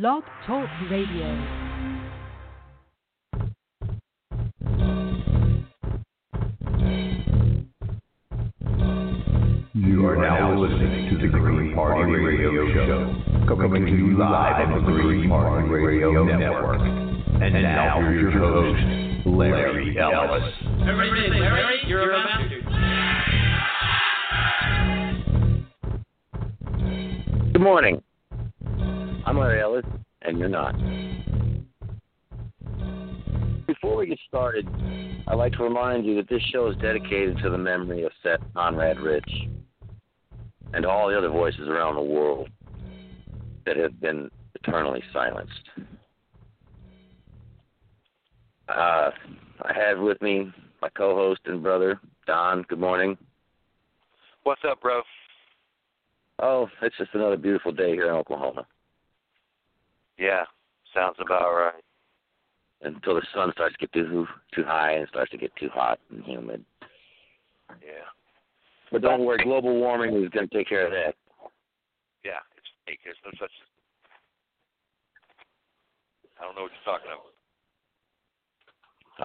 Blog Talk Radio. You are now listening to the Green Party Radio Show, coming to you live on the Green Party Radio Network. And now here's your host, Larry Ellis. Everybody Larry, you're a master. Good morning. I'm Larry Ellis, and you're not. Before we get started, I'd like to remind you that this show is dedicated to the memory of Seth Conrad Rich and all the other voices around the world that have been eternally silenced. Uh, I have with me my co host and brother, Don. Good morning. What's up, bro? Oh, it's just another beautiful day here in Oklahoma. Yeah, sounds about right. Until the sun starts to get too too high and starts to get too hot and humid. Yeah. But don't worry, global warming is going to take care of that. Yeah, it's fake. There's no such. I don't know what you're talking about.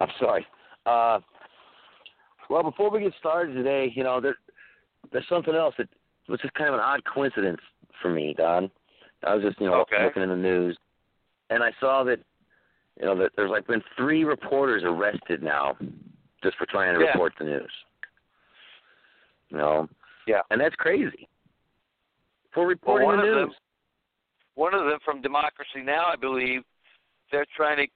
I'm sorry. Uh, well, before we get started today, you know, there, there's something else that was just kind of an odd coincidence for me, Don. I was just, you know, Okay. looking in the news, and I saw that, you know, that there's like been three reporters arrested now, just for trying to Yeah. report the news. You know. Yeah. And that's crazy. For reporting one the of news. them- One of them from Democracy Now, I believe, they're trying to,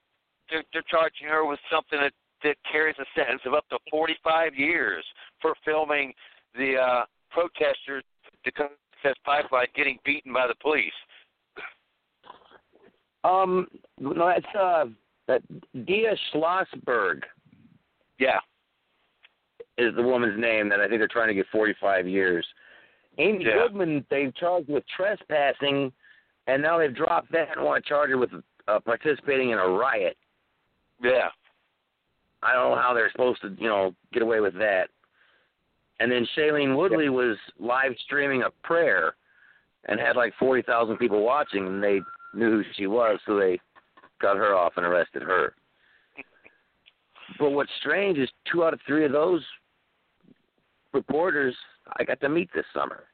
they're, they're charging her with something that that carries a sentence of up to 45 years for filming the uh, protesters to contest pipeline getting beaten by the police. Um, no, that's uh, that Deia Schlosberg Yeah. is the woman's name that I think they're trying to get 45 years. Amy Yeah. Goodman, they've charged with trespassing, and now they've dropped that and want to charge her with uh, participating in a riot. Yeah. I don't know how they're supposed to, you know, get away with that. And then Shailene Woodley was live streaming a prayer and had like 40,000 people watching, and they knew who she was, so they got her off and arrested her. But what's strange is two out of three of those reporters I got to meet this summer.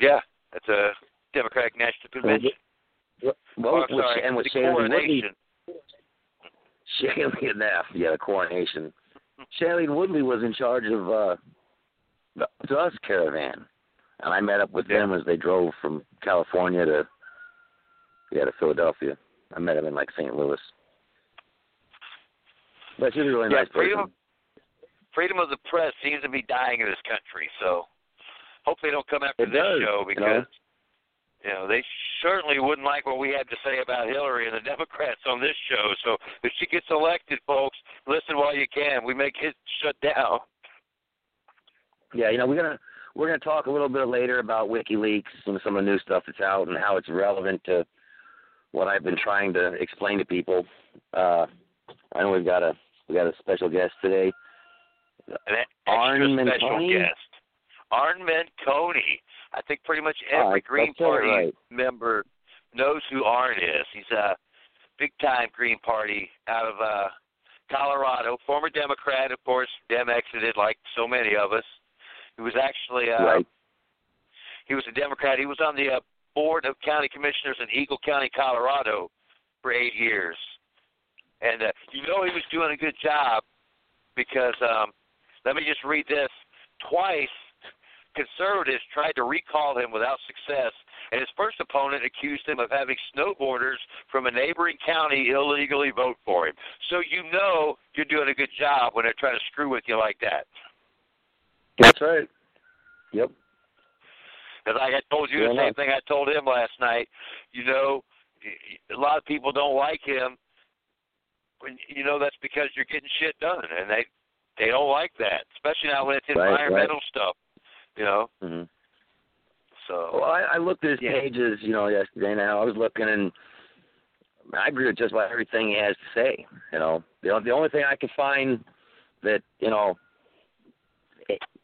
Yeah. That's a Democratic National Convention. Well, Oh, I'm with- sorry, and with Shailene Woodley, coronation. Shailene, yeah, yeah, the coronation. Shailene Woodley was in charge of uh, the Us caravan, and I met up with Yeah. them as they drove from California to yeah to Philadelphia. I met him in like St. Louis. But she's a really Yeah, nice person. freedom, freedom of the press seems to be dying in this country. So hopefully they don't come after It this does, show you because know. you know they certainly wouldn't like what we had to say about Hillary and the Democrats on this show. So if she gets elected, folks, listen while you can. We make it shut down. Yeah, you know we're gonna we're gonna talk a little bit later about WikiLeaks and some of the new stuff that's out and how it's relevant to what I've been trying to explain to people. Uh, I know we've got a we got a special guest today. An extra Arn special guest, Arn Menconi. I think pretty much every I- Green I said it Party right. member knows who Arn is. He's a big time Green Party out of uh Colorado, former Democrat, of course, Dem exited like so many of us. He was actually uh Right. he was a Democrat. He was on the uh, board of county commissioners in Eagle County, Colorado for 8 years. And uh, you know he was doing a good job because um let me just read this. Twice conservatives tried to recall him without success, and his first opponent accused him of having snowboarders from a neighboring county illegally vote for him. So you know you're doing a good job when they're trying to screw with you like that. That's right. Yep. Because I told you Yeah, the same thing I told him last night. You know, a lot of people don't like him. When you know that's because you're getting shit done, and they they don't like that, especially now when it's Right, right. environmental stuff. You know, hmm so Well, I, I looked at his Yeah. pages, you know, yesterday. Now I was looking, and I agree with just about everything he has to say. You know, the only, the only thing I can find that you know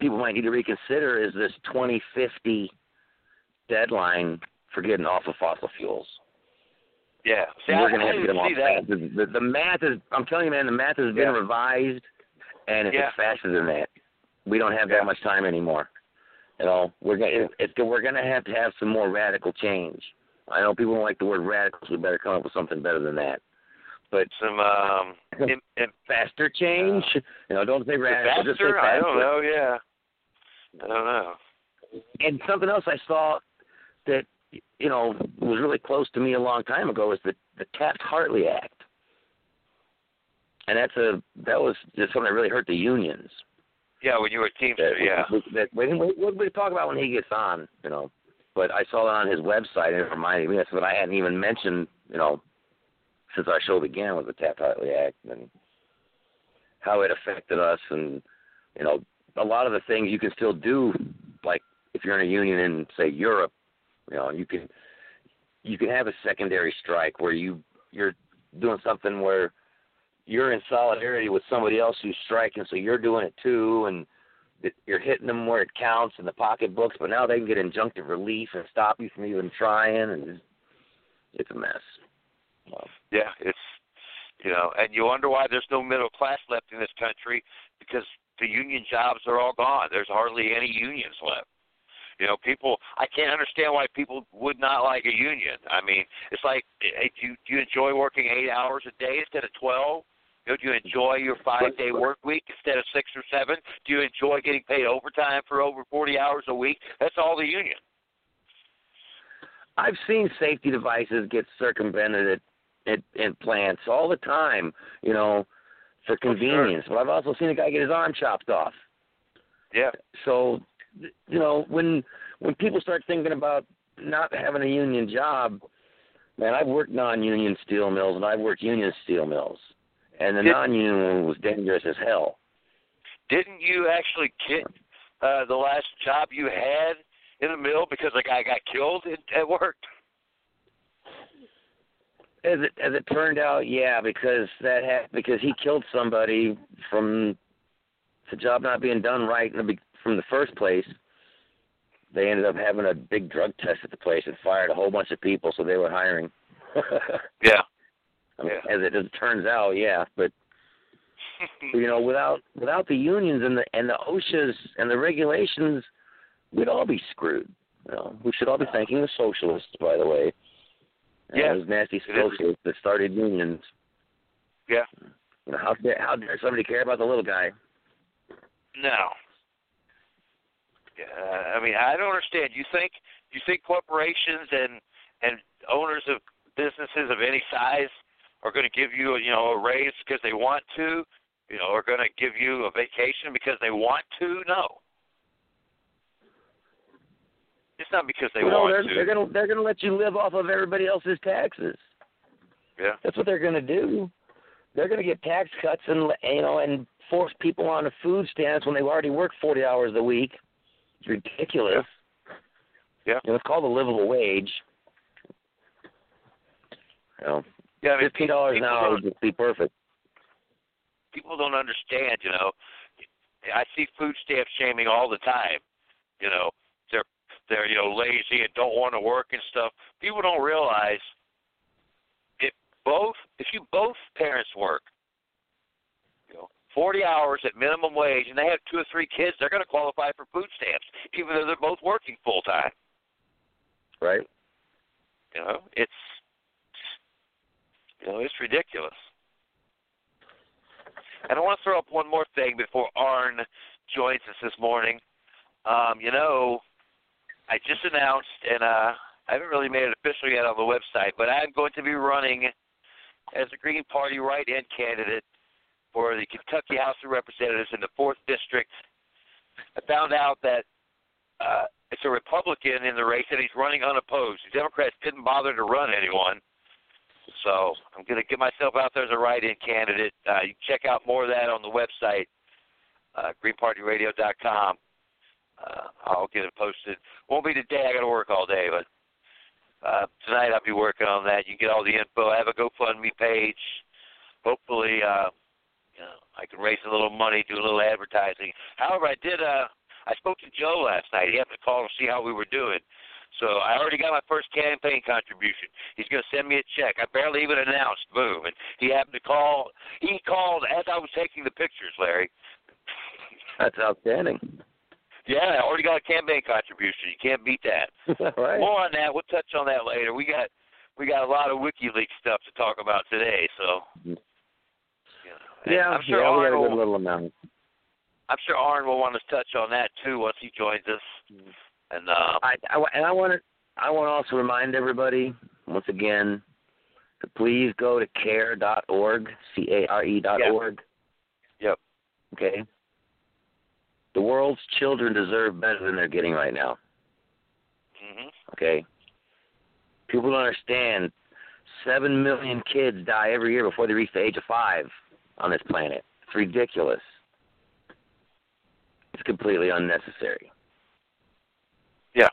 people might need to reconsider is this 2050 deadline for getting off of fossil fuels. yeah. See, We're going to have to get them off that. The, the, the math is, I'm telling you, man, the math has been Yeah. revised, and it's Yeah. faster than that. We don't have Yeah. that much time anymore. You know, we're going it's we're going to have to have some more radical change. I know people don't like the word radical, so we better come up with something better than that. But Some um, faster change, you know, don't say radical, just say faster? faster. I don't know. Yeah, I don't know. And something else I saw that you know was really close to me a long time ago is the the Taft Hartley Act, and that's a that was just something that really hurt the unions. Yeah, when you were a teamster. That, Yeah. that we, we, we'll we talk about when he gets on, you know. But I saw it on his website, and it reminded me that's what I hadn't even mentioned, you know, since our show began with the Taft Hartley Act and how it affected us, and you know, a lot of the things you can still do, like if you're in a union in say Europe, you know, you can you can have a secondary strike where you you're doing something where you're in solidarity with somebody else who's striking, so you're doing it too, and you're hitting them where it counts in the pocketbooks. But now they can get injunctive relief and stop you from even trying, and it's, a mess. Yeah, it's you know, and you wonder why there's no middle class left in this country because the union jobs are all gone. There's hardly any unions left. You know, people. I can't understand why people would not like a union. I mean, it's like, eh, do you, do you enjoy working eight hours a day instead of twelve? You know, do you enjoy your five day work week instead of six or seven? Do you enjoy getting paid overtime for over forty hours a week? That's all the union. I've seen safety devices get circumvented at, at, at plants all the time, you know, for convenience. But I've also seen a guy get his arm chopped off. Yeah. So, you know, when when people start thinking about not having a union job, man, I've worked non-union steel mills and I've worked union steel mills, and the Did- non-union one was dangerous as hell. Didn't you actually get uh, the last job you had in the mill because a guy got killed at, work? As it as it turned out, yeah, because that ha- because he killed somebody from the job not being done right in the, be- from the first place. They ended up having a big drug test at the place and fired a whole bunch of people, so they were hiring. Yeah. I mean, Yeah. As it, as it turns out, yeah, but you know, without without the unions and the and the OSHA's and the regulations, we'd all be screwed. You know, we should all be thanking the socialists, by the way. Yeah, those nasty socialists that started unions. Yeah. You know, how dare how dare somebody care about the little guy? No. Yeah, I mean, I don't understand. You think you think corporations and and owners of businesses of any size are going to give you, you know, a raise because they want to? You know, are going to give you a vacation because they want to? No. It's not because they want they're, to. they're gonna they're gonna let you live off of everybody else's taxes. yeah. That's what they're gonna do. They're gonna get tax cuts and you know and force people on the food stamps when they already work forty hours a week. It's ridiculous. Yeah. You know, it's called a livable wage. You know, Yeah, I mean, fifteen dollars an hour would be perfect. people don't understand, you know. I see food stamp shaming all the time. You know, they're they're you know lazy and don't want to work and stuff. People don't realize if both if you both parents work, you know, forty hours at minimum wage and they have two or three kids, they're going to qualify for food stamps, even though they're both working full time. Right? You know, it's you know it's ridiculous. And I want to throw up one more thing before Arn joins us this morning. Um, you know, I just announced, and uh, I haven't really made it official yet on the website, but I'm going to be running as a Green Party write-in candidate for the Kentucky House of Representatives in the fourth district. I found out that uh, it's a Republican in the race, and he's running unopposed. The Democrats didn't bother to run anyone, So I'm going to get myself out there as a write-in candidate. Uh, you can check out more of that on the website, uh, greenpartyradio.com. Uh, I'll get it posted. Won't be today. I got to work all day, but uh, tonight I'll be working on that. You can get all the info. I have a GoFundMe page. Hopefully, uh, know, I can raise a little money, do a little advertising. However, I did. Uh, I spoke to Joe last night. He happened to call to see how we were doing. So I already got my first campaign contribution. He's going to send me a check. I barely even announced. Boom, and he happened to call. He called as I was taking the pictures, Larry. That's outstanding. Yeah, I already got a campaign contribution. You can't beat that. right. More on that. We'll touch on that later. We got we got a lot of WikiLeaks stuff to talk about today. So. Yeah, I'm sure yeah, we Arn a good little amount. I'm sure Arn will want to touch on that too once he joins us. And uh, I, I and I want to I want to also remind everybody once again to please go to care.org, c a r e dot org. Yep. Okay. The world's children deserve better than they're getting right now. hmm Okay. People don't understand. Seven million kids die every year before they reach the age of five on this planet. It's ridiculous. It's completely unnecessary. Yeah.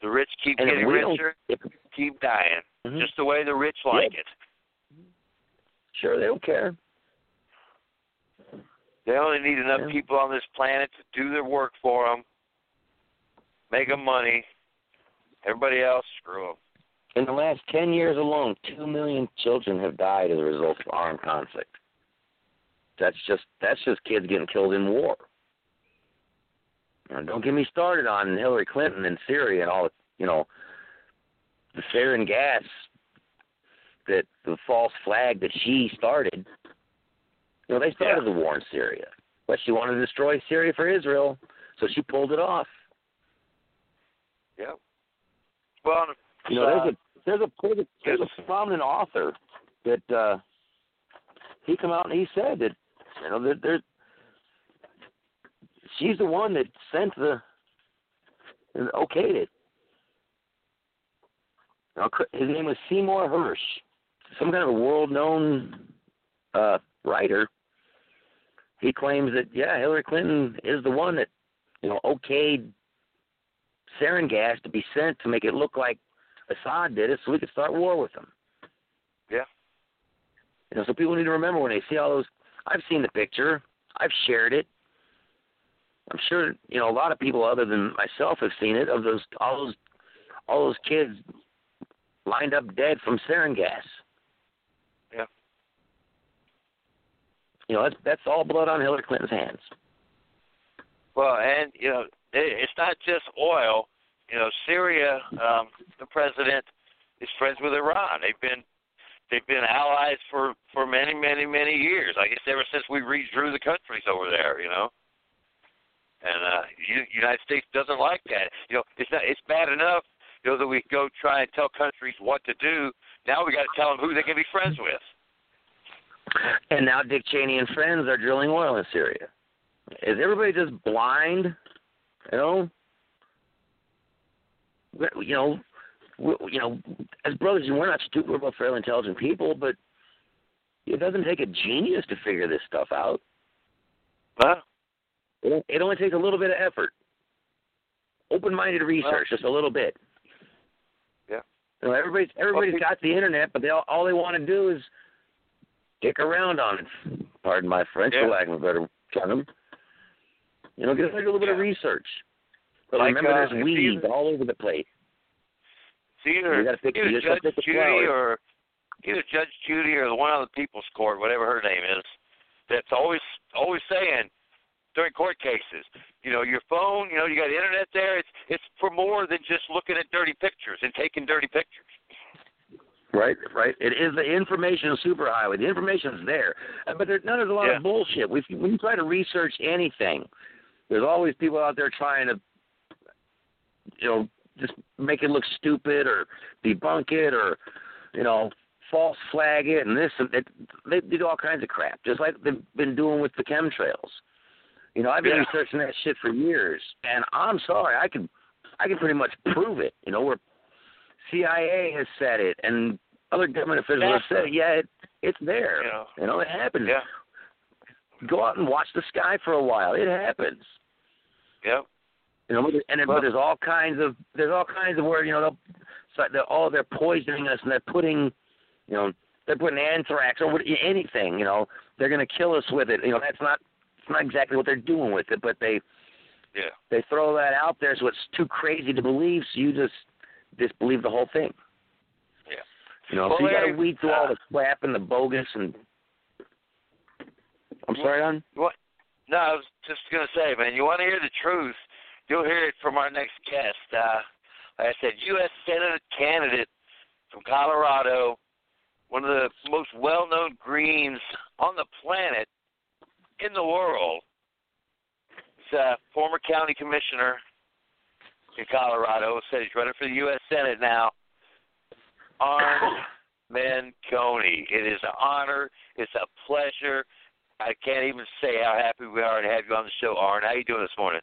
The rich keep And getting richer, If, keep dying, Mhm. just the way the rich like Yep. it. sure, they don't care. They only need enough Yeah. people on this planet to do their work for them, make them money. Everybody else, screw them. In the last 10 years alone, 2 million children have died as a result of armed conflict. That's just that's just kids getting killed in war. Now, don't get me started on Hillary Clinton and Syria and all, the, you know, the sarin gas that the false flag that she started. You know, they started Yeah. the war in Syria, but she wanted to destroy Syria for Israel, so she pulled it off. Yep. Well, You know, uh, there's a there's a there's a, there's a prominent author that uh he come out and he said that you know that there's she's the one that sent the and okayed it. Now, his name was Seymour Hersh, some kind of a world-known uh, writer. He claims that yeah, Hillary Clinton is the one that you know okayed sarin gas to be sent to make it look like Assad did it, so we could start war with them. Yeah. You know, so people need to remember when they see all those. I've seen the picture. I've shared it. I'm sure you know a lot of people other than myself have seen it of those all those all those kids lined up dead from sarin gas. Yeah. You know that's that's all blood on Hillary Clinton's hands. Well, and you know, it, it's not just oil. You know, Syria, um, the president is friends with Iran. They've been they've been allies for for many, many, many years. I guess ever since we redrew the countries over there. You know, and uh, U- United States doesn't like that. You know, it's not it's bad enough. You know that we go try and tell countries what to do. Now we got to tell them who they can be friends with. And now Dick Cheney and friends are drilling oil in Syria. Is everybody just blind? You know, you know, we, you know, as brothers, we're not stupid. We're both fairly intelligent people, but it doesn't take a genius to figure this stuff out. Huh? It, it only takes a little bit of effort, open-minded research, just a little bit. Yeah. You know, everybody's everybody's got the internet, but they all, all they want to do is dick around on it. Pardon my French, Yeah. for lack of a better term. You know, get a little bit of research. But Like, remember, uh, there's weeds either- all over the place. It's either You gotta pick- either you Judge pick the Judy flowers. or either Judge Judy or the one on the People's Court, whatever her name is, that's always always saying during court cases, you know, your phone, you know, you got the internet there. It's it's for more than just looking at dirty pictures and taking dirty pictures. Right, right. It is the information superhighway. The information's there, Uh, but there, no, there's a lot Yeah. of bullshit. You, when you try to research anything, there's always people out there trying to, you know, just make it look stupid or debunk it or, you know, false flag it and this and it, they, they do all kinds of crap, just like they've been doing with the chemtrails. You know, I've been Yeah. researching that shit for years, and I'm sorry, I can, I can pretty much prove it. You know, where CIA has said it, and other government officials have said, yeah, it, it's there. You know. You know, it happens. Yeah. Go out and watch the sky for a while. It happens. Yep. You know, and it, but there's all kinds of there's all kinds of where you know they'll they're oh they're poisoning us and they're putting you know they're putting anthrax or what, anything you know they're going to kill us with it you know that's not it's not exactly what they're doing with it but they Yeah. they throw that out there so it's too crazy to believe so you just disbelieve the whole thing Yeah. you know Well, so you got to weed through all uh, the crap and the bogus and I'm sorry on What? No, I was just gonna say, man. You want to hear the truth? You'll hear it from our next guest. Uh, like I said, U.S. Senate candidate from Colorado, one of the most well-known Greens on the planet, in the world. He's a former county commissioner in Colorado. Said he's running for the U.S. Senate now. Arn Menconi. It is an honor. It's a pleasure. I can't even say how happy we are to have you on the show, Arn. How are you doing this morning?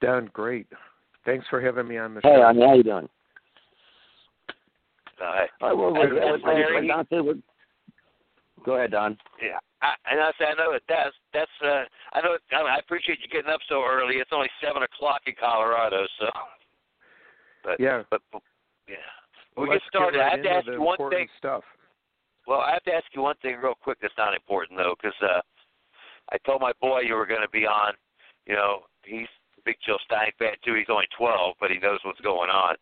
Don, great. Thanks for having me on the hey show. on how you doing All right. all right well, Hey, well, well, Larry. Don go ahead Don Yeah, I, and I say I know that that's that's uh I know I, mean, I appreciate you getting up so early. It's only seven o'clock in Colorado, so. But Yeah. but, but yeah. We'll Let's get started. right I have to ask you one thing. Stuff. Well, I have to ask you one thing real quick. That's not important though, because uh, I told my boy you were going to be on. You know, he's a big Jill Stein fan too. He's only 12, but he knows what's going on.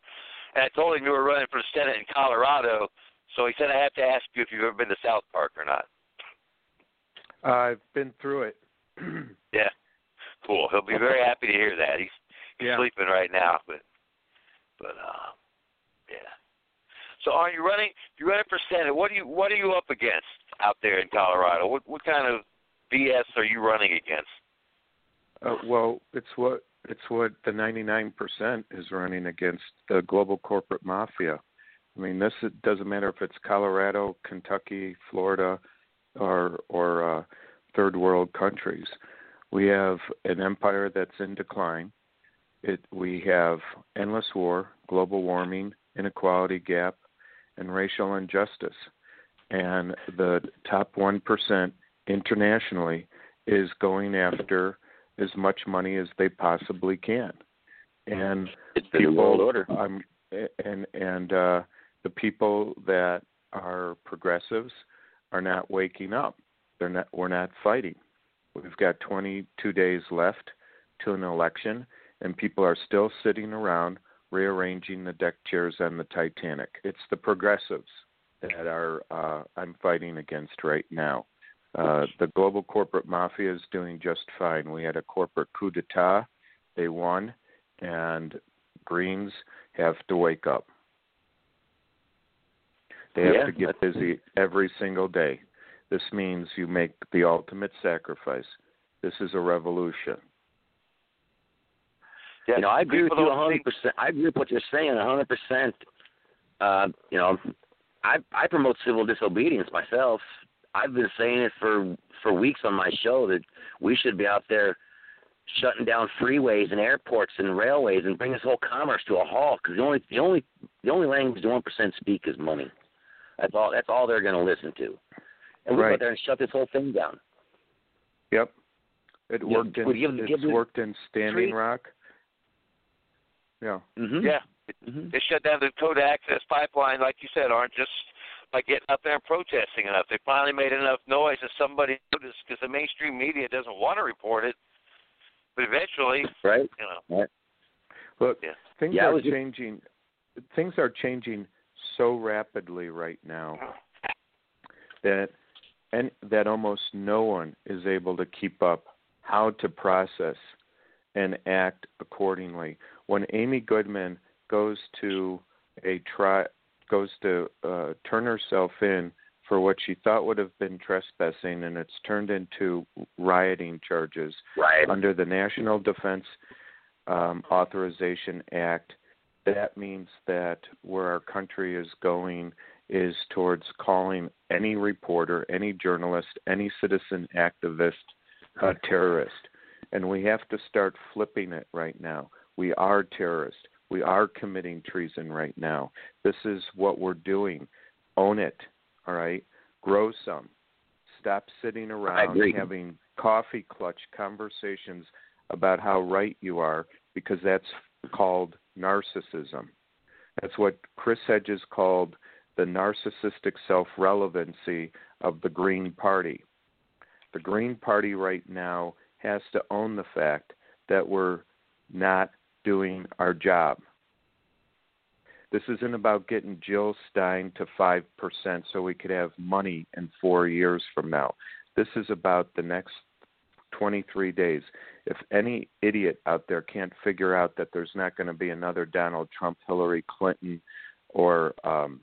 And I told him you were running for the Senate in Colorado, so he said I have to ask you if you've ever been to South Park or not. I've been through it. Yeah, cool. He'll be very happy to hear that. He's he's Yeah. sleeping right now, but but uh, yeah. So are you running? You're running for Senate. What are you What are you up against out there in Colorado? What What kind of BS are you running against? Uh, well, it's what it's what the 99% is running against the global corporate mafia. I mean, this it doesn't matter if it's Colorado, Kentucky, Florida, or or uh, third world countries. We have an empire that's in decline. It we have endless war, global warming, inequality gap, and racial injustice. And the top 1% internationally is going after as much money as they possibly can. And it's the people world order um, and and uh, the people that are progressives are not waking up. They're not. We're not fighting. We've got 22 days left to an election, and people are still sitting around rearranging the deck chairs on the Titanic. It's the progressives that are uh, I'm fighting against right now. Uh, the global corporate mafia is doing just fine. We had a corporate coup d'état. They won, and Greens have to wake up. They have Yeah, to get busy every single day. This means you make the ultimate sacrifice. This is a revolution. Yeah, You know, I agree with you don't a hundred think- percent. I agree with what you're saying a hundred percent. Uh, you know, I I promote civil disobedience myself. I've been saying it for for weeks on my show that we should be out there shutting down freeways and airports and railways and bring this whole commerce to a halt because the only the only the only language the one percent speak is money. That's all. That's all they're going to listen to. And we go Right. out there and shut this whole thing down. Yep. It Yeah, worked in would you give- it's give worked in Standing treat- Rock. Yeah. Mm-hmm. Yeah, hmm they shut down the Dakota Access Pipeline, like you said, aren't just by getting up there and protesting enough. They finally made enough noise that somebody noticed because the mainstream media doesn't want to report it. But eventually, Right. you know, Look, Yeah. things Yeah, are was just- changing. Things are changing so rapidly right now that and that almost no one is able to keep up how to process and act accordingly. When Amy Goodman goes to a try goes to uh, turn herself in for what she thought would have been trespassing, and it's turned into rioting charges Right. under the National Defense um, Authorization Act. That means that where our country is going is towards calling any reporter, any journalist, any citizen activist a terrorist. And we have to start flipping it right now. We are terrorists. We are committing treason right now. This is what we're doing. Own it. All right. Grow some. Stop sitting around having coffee clutch conversations about how right you are because that's called narcissism. That's what Chris Hedges called the narcissistic self relevancy of the Green Party. The Green Party right now has to own the fact that we're not doing our job. This isn't about getting Jill Stein to 5% so we could have money in four years from now. This is about the next 23 days. If any idiot out there can't figure out that there's not going to be another Donald Trump, Hillary Clinton, or um,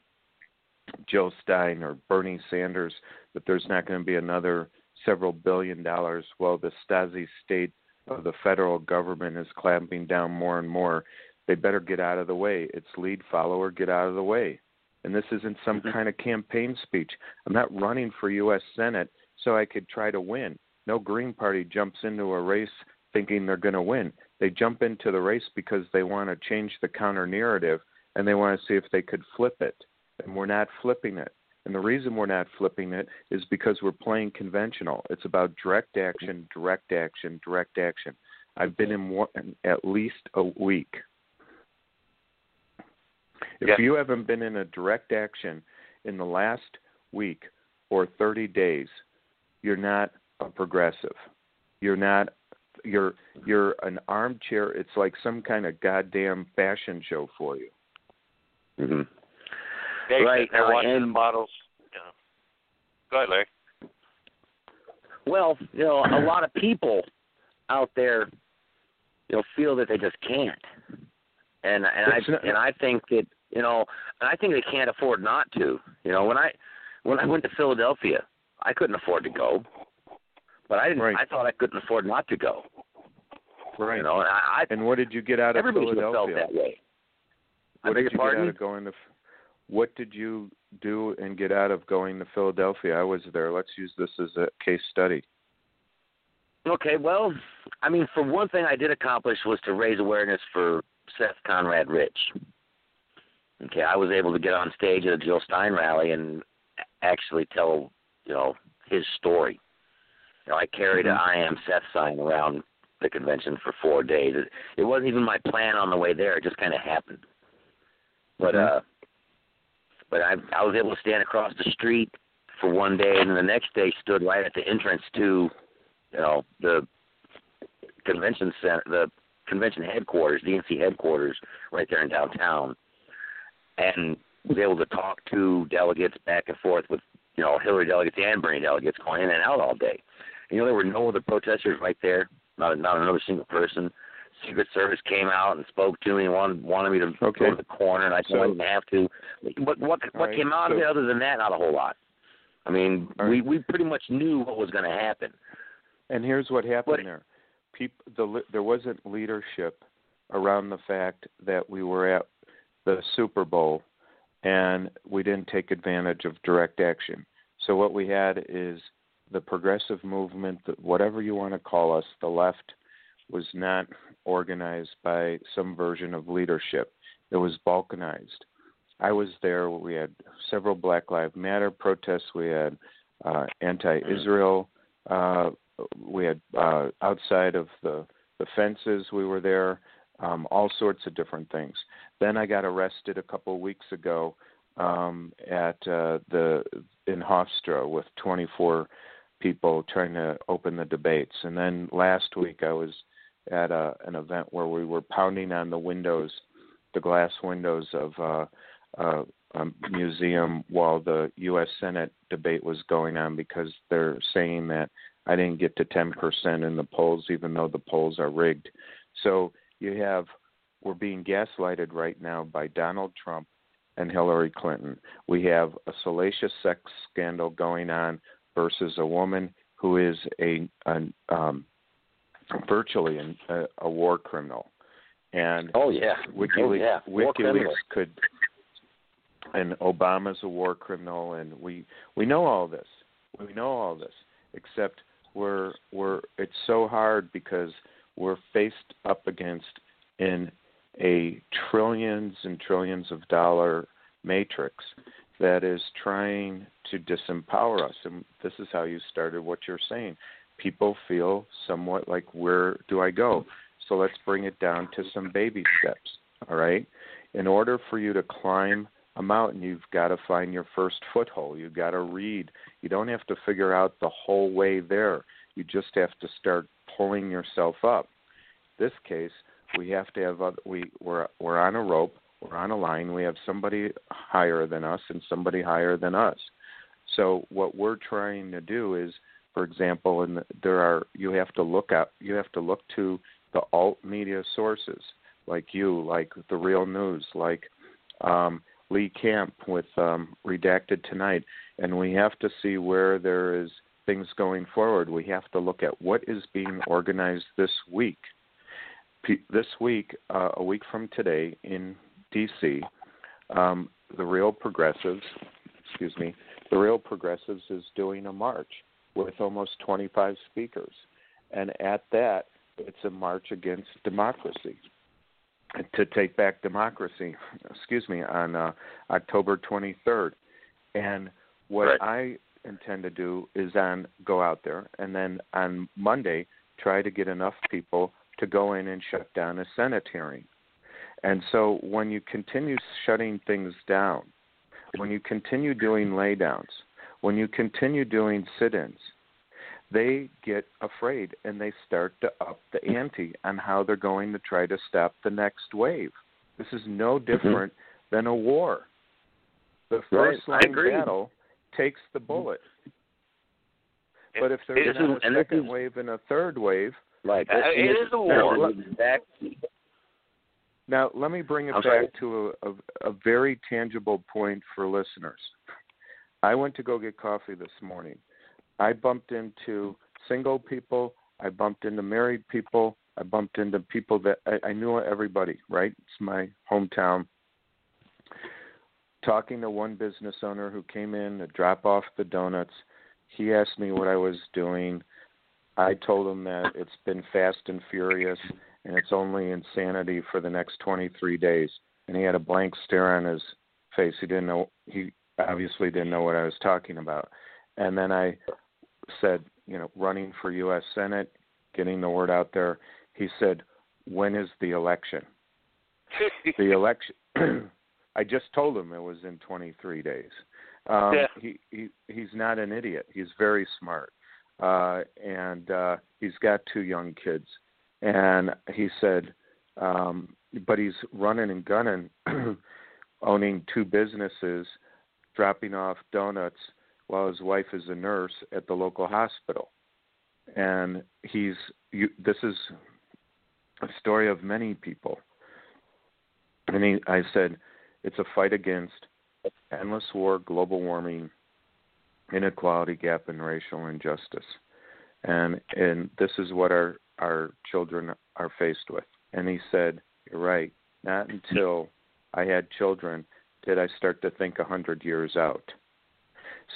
Jill Stein or Bernie Sanders, that there's not going to be another several billion dollars, well, the Stasi state of the federal government is clamping down more and more. They better get out of the way. It's lead follower, get out of the way. And this isn't some mm-hmm. kind of campaign speech. I'm not running for U.S. Senate so I could try to win. No Green Party jumps into a race thinking they're going to win. They jump into the race because they want to change the counter narrative and they want to see if they could flip it. And we're not flipping it. And the reason we're not flipping it is because we're playing conventional. It's about direct action, direct action, direct action. I've been in one, at least a week. If yeah. you haven't been in a direct action in the last week or 30 days, you're not a progressive. You're not you're you're an armchair. It's like some kind of goddamn fashion show for you. Mm-hmm. They, right. They're uh, watching and, the models. Yeah. Go ahead, Larry. Well, you know, a lot of people out there, you know, feel that they just can't, and and I not, and I think that you know, and I think they can't afford not to. You know, when I when I went to Philadelphia, I couldn't afford to go, but I didn't. Right. I thought I couldn't afford not to go. Right. You know, and I, I and what did you get out of everybody Philadelphia? Everybody felt that way. What I did you pardon? get out of going to? What did you do and get out of going to Philadelphia? I was there. Let's use this as a case study. Okay, well, I mean, for one thing, I did accomplish was to raise awareness for Seth Conrad Rich. Okay, I was able to get on stage at a Jill Stein rally and actually tell, you know, his story. You know, I carried mm-hmm. a I am Seth sign around the convention for four days. It, it wasn't even my plan on the way there; it just kind of happened. But mm-hmm. uh, but I I was able to stand across the street for one day, and then the next day stood right at the entrance to, you know, the convention center, the convention headquarters, DNC headquarters, right there in downtown, and was able to talk to delegates back and forth with you know Hillary delegates and Bernie delegates going in and out all day. You know there were no other protesters right there, not not another single person. Secret Service came out and spoke to me and wanted wanted me to okay. go to the corner, and I so, didn't have to. What what what right, came out so, of it other than that? Not a whole lot. I mean, right. we we pretty much knew what was going to happen. And here's what happened but, there: people, the there wasn't leadership around the fact that we were at the Super Bowl and we didn't take advantage of direct action. So what we had is the progressive movement, whatever you want to call us, the left was not organized by some version of leadership. It was balkanized. I was there. We had several Black Lives Matter protests. We had uh, anti-Israel. Uh, we had uh, outside of the the fences. We were there um, all sorts of different things. Then I got arrested a couple of weeks ago um, at uh, the in Hofstra with 24 people trying to open the debates. And then last week I was at a, an event where we were pounding on the windows, the glass windows of uh, uh, a museum while the U.S. Senate debate was going on because they're saying that I didn't get to 10% in the polls, even though the polls are rigged. So you have we're being gaslighted right now by Donald Trump and Hillary Clinton. We have a salacious sex scandal going on versus a woman who is a, a um, virtually an, a, a war criminal. And oh yeah, WikiLeaks, oh, yeah. WikiLeaks could, and Obama's a war criminal, and we we know all this. We know all this, except we're we're it's so hard because we're faced up against in a trillions and trillions of dollar matrix that is trying to disempower us. And this is how you started what you're saying. People feel somewhat like, where do I go? So let's bring it down to some baby steps. All right. In order for you to climb a mountain, you've got to find your first foothold. You've got to read. You don't have to figure out the whole way there. You just have to start pulling yourself up. This case, we have to have other, we we're we're on a rope, we're on a line. We have somebody higher than us and somebody higher than us. So what we're trying to do is, for example, and there are you have to look at you have to look to the alt media sources like you, like the Real News, like um, Lee Camp with um, Redacted Tonight, and we have to see where there is things going forward. We have to look at what is being organized this week. P- this week, uh, a week from today in D.C., um, the Real Progressives, excuse me, the Real Progressives is doing a march with almost 25 speakers, and at that, it's a march against democracy to take back democracy, excuse me, on uh, October 23rd. And what right. I intend to do is on go out there and then on Monday try to get enough people to go in and shut down a Senate hearing. And so when you continue shutting things down, when you continue doing laydowns, when you continue doing sit-ins, they get afraid and they start to up the ante on how they're going to try to stop the next wave. This is no Mm-hmm. different mm-hmm. than a war. The first right. line battle takes the bullet. But if there's it is, a second wave and a third wave, right? Uh, it is a war. Back, now let me bring it I'm back sorry? to a, a, a very tangible point for listeners. I went to go get coffee this morning. I bumped into single people. I bumped into married people. I bumped into people that I, I knew everybody. Right? It's my hometown. Talking to one business owner who came in to drop off the donuts, he asked me what I was doing. I told him that it's been fast and furious, and it's only insanity for the next 23 days. And he had a blank stare on his face. He didn't know. He obviously didn't know what I was talking about. And then I said, you know, running for U.S. Senate, getting the word out there. He said, when is the election? the election. I just told him it was in 23 days. Um, Yeah. He he he's not an idiot. He's very smart, uh, and uh, he's got two young kids. And he said, um, but he's running and gunning, owning two businesses, dropping off donuts while his wife is a nurse at the local hospital. And he's you, this is a story of many people. And he, I said, it's a fight against endless war, global warming, inequality gap, and racial injustice. And and this is what our our children are faced with. And he said, "You're right. Not until I had children did I start to think a hundred years out."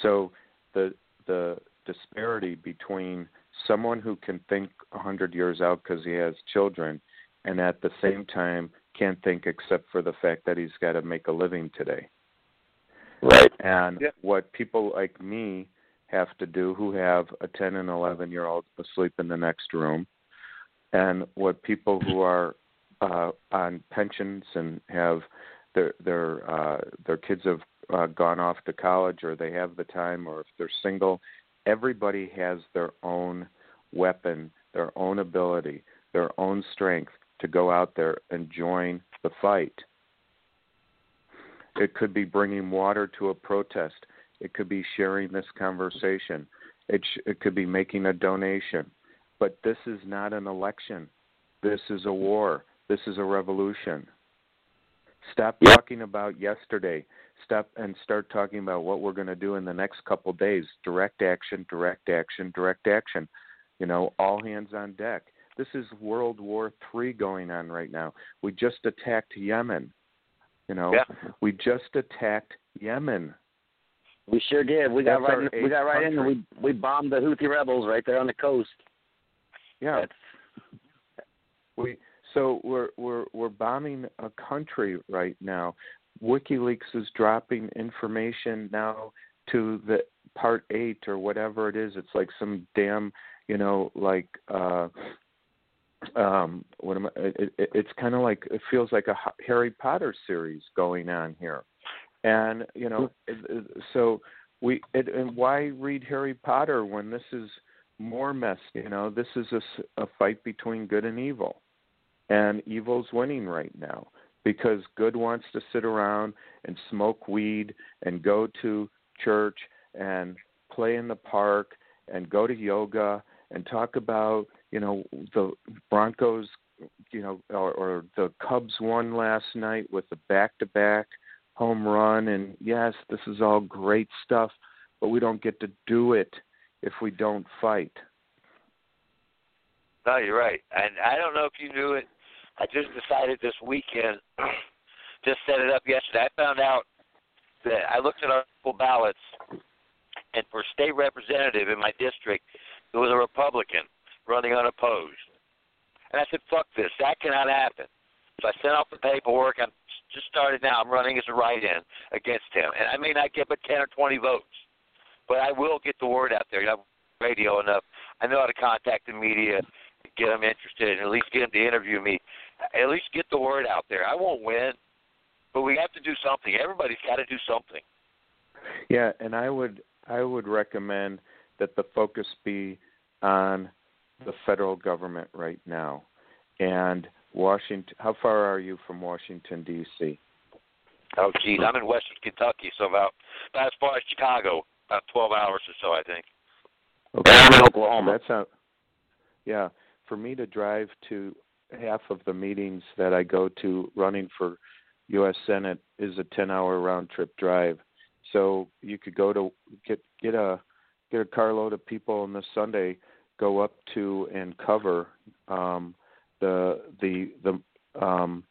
So the the disparity between someone who can think a hundred years out because he has children, and at the same time can't think except for the fact that he's got to make a living today. right. And Yeah. what people like me have to do who have a 10 and 11 year old asleep in the next room, and what people who are uh, on pensions and have their their uh, their kids have uh, gone off to college or they have the time or if they're single, everybody has their own weapon, their own ability, their own strength to go out there and join the fight. It could be bringing water to a protest. It could be sharing this conversation. It, sh- it could be making a donation. But this is not an election. This is a war. This is a revolution. Stop Yep. talking about yesterday. Stop and start talking about what we're going to do in the next couple of days. Direct action, direct action, direct action. You know, all hands on deck. This is World War III going on right now. We just attacked Yemen. You know, Yeah. we just attacked Yemen. We sure did. We got That's right. In, we got right in. and. We we bombed the Houthi rebels right there on the coast. Yeah. That's We so we're we're we're bombing a country right now. WikiLeaks is dropping information now to the part eight or whatever it is. It's like some damn, you know, like uh um what am I, it, it, it's kind of like it feels like a Harry Potter series going on here. And, you know, so we it, and why read Harry Potter when this is more mess, you know, this is a, a fight between good and evil. And evil's winning right now because good wants to sit around and smoke weed and go to church and play in the park and go to yoga and talk about you know the Broncos you know or, or the Cubs won last night with a back to back home run. And yes this is all great stuff but we don't get to do it if we don't fight. No you're right. And i don't know if you knew it i just decided this weekend just set it up yesterday i found out that i looked at our ballots and for state representative in my district, it was a Republican running unopposed. And I said, fuck this. That cannot happen. So I sent out the paperwork. I'm just started now. I'm running as a write-in against him. And I may not get but 10 or 20 votes, but I will get the word out there. You know, radio enough. I know how to contact the media, get them interested, and at least get them to interview me. At least get the word out there. I won't win, but we have to do something. Everybody's got to do something. Yeah, and I would I would recommend that the focus be on the federal government right now. And Washington, how far are you from Washington D.C.? Oh, geez, I'm in Western Kentucky, so about about as far as Chicago, about 12 hours or so, I think. Okay, I'm in Oklahoma. That's not. Yeah, for me to drive to half of the meetings that I go to running for U.S. Senate is a 10-hour round trip drive. So you could go to get get a get a carload of people on this Sunday, go up to and cover um, the the the um,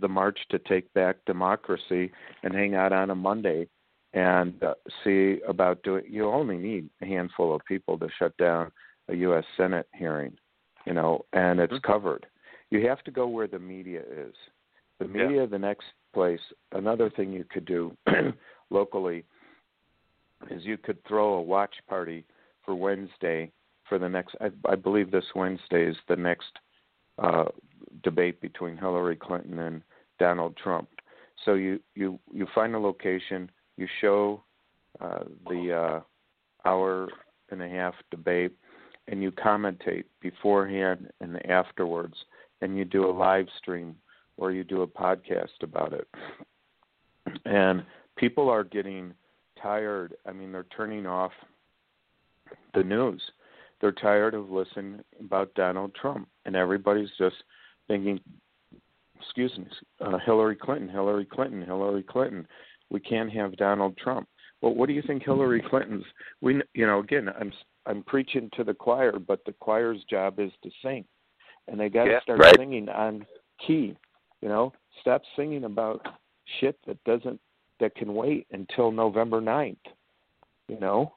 the march to take back democracy, and hang out on a Monday and uh, see about doing. You only need a handful of people to shut down a U.S. Senate hearing, you know, and it's mm-hmm. covered. You have to go where the media is. The media, yeah. the next place. Another thing you could do locally is you could throw a watch party for Wednesday for the next. I, I believe this Wednesday is the next uh, debate between Hillary Clinton and Donald Trump. So you you you find a location, you show uh, the uh, hour and a half debate, and you commentate beforehand and afterwards, and you do a live stream or you do a podcast about it. And people are getting tired. I mean, they're turning off the news. They're tired of listening about Donald Trump, and everybody's just thinking, "Excuse me, uh, Hillary Clinton, Hillary Clinton, Hillary Clinton. We can't have Donald Trump." Well, what do you think Hillary Clinton's? We, you know, again, I'm I'm preaching to the choir, but the choir's job is to sing, and they got to yeah, start right. singing on key. You know, stop singing about shit that doesn't that can wait until November 9th. You know,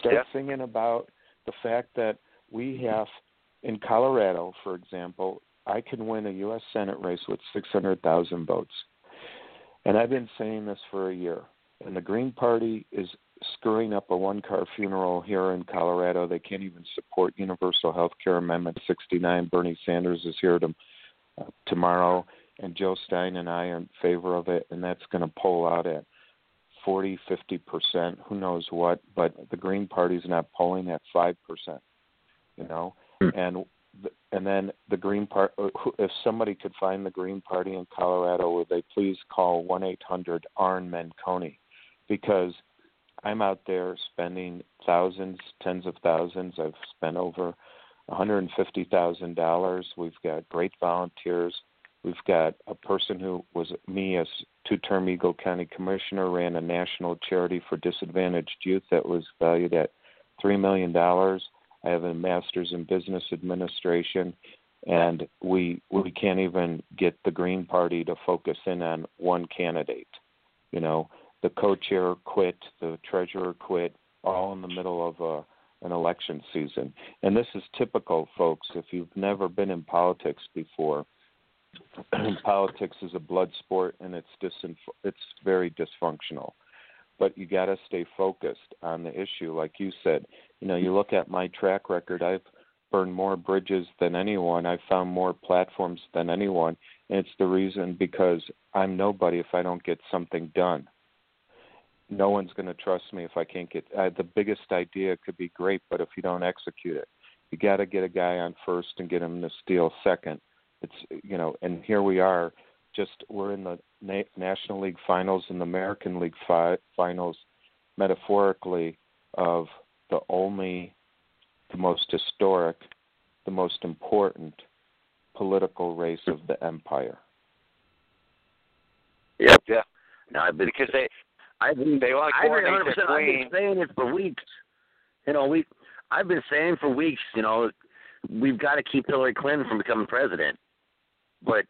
start yeah. thinking about the fact that we have in Colorado, for example, I can win a U.S. Senate race with 600,000 votes. And I've been saying this for a year. And the Green Party is screwing up a one car funeral here in Colorado. They can't even support universal health care amendment 69. Bernie Sanders is here to, uh, tomorrow and Joe Stein and I are in favor of it, and that's going to pull out at 40, 50 percent. Who knows what? But the Green Party's not polling at five percent. You know, hmm. and and then the Green Party. Uh, if somebody could find the Green Party in Colorado, would they please call one eight hundred Arn Menconi? Because I'm out there spending thousands, tens of thousands. I've spent over $150,000. We've got great volunteers. We've got a person who was me as two-term Eagle County Commissioner, ran a national charity for disadvantaged youth that was valued at three million dollars. I have a master's in business administration, and we we can't even get the Green Party to focus in on one candidate. You know, the co-chair quit, the treasurer quit, all in the middle of a an election season. And this is typical, folks. If you've never been in politics before, politics is a blood sport and it's disinf- it's very dysfunctional. But you got to stay focused on the issue, like you said. You know, you look at my track record. I've burned more bridges than anyone. I've found more platforms than anyone, and it's the reason because I'm nobody if I don't get something done. No one's going to trust me if I can't get. Uh, the biggest idea could be great, but if you don't execute it, you got to get a guy on first and get him to steal second it's you know, and here we are. Just we're in the Na- National League Finals and the American League fi- Finals, metaphorically, of the only, the most historic, the most important political race of the empire. Yep. Yeah. No, Because they I've been they want to I've been 100%, I've been saying it for weeks. You know, we I've been saying for weeks, you know, we've got to keep Hillary Clinton from becoming president. But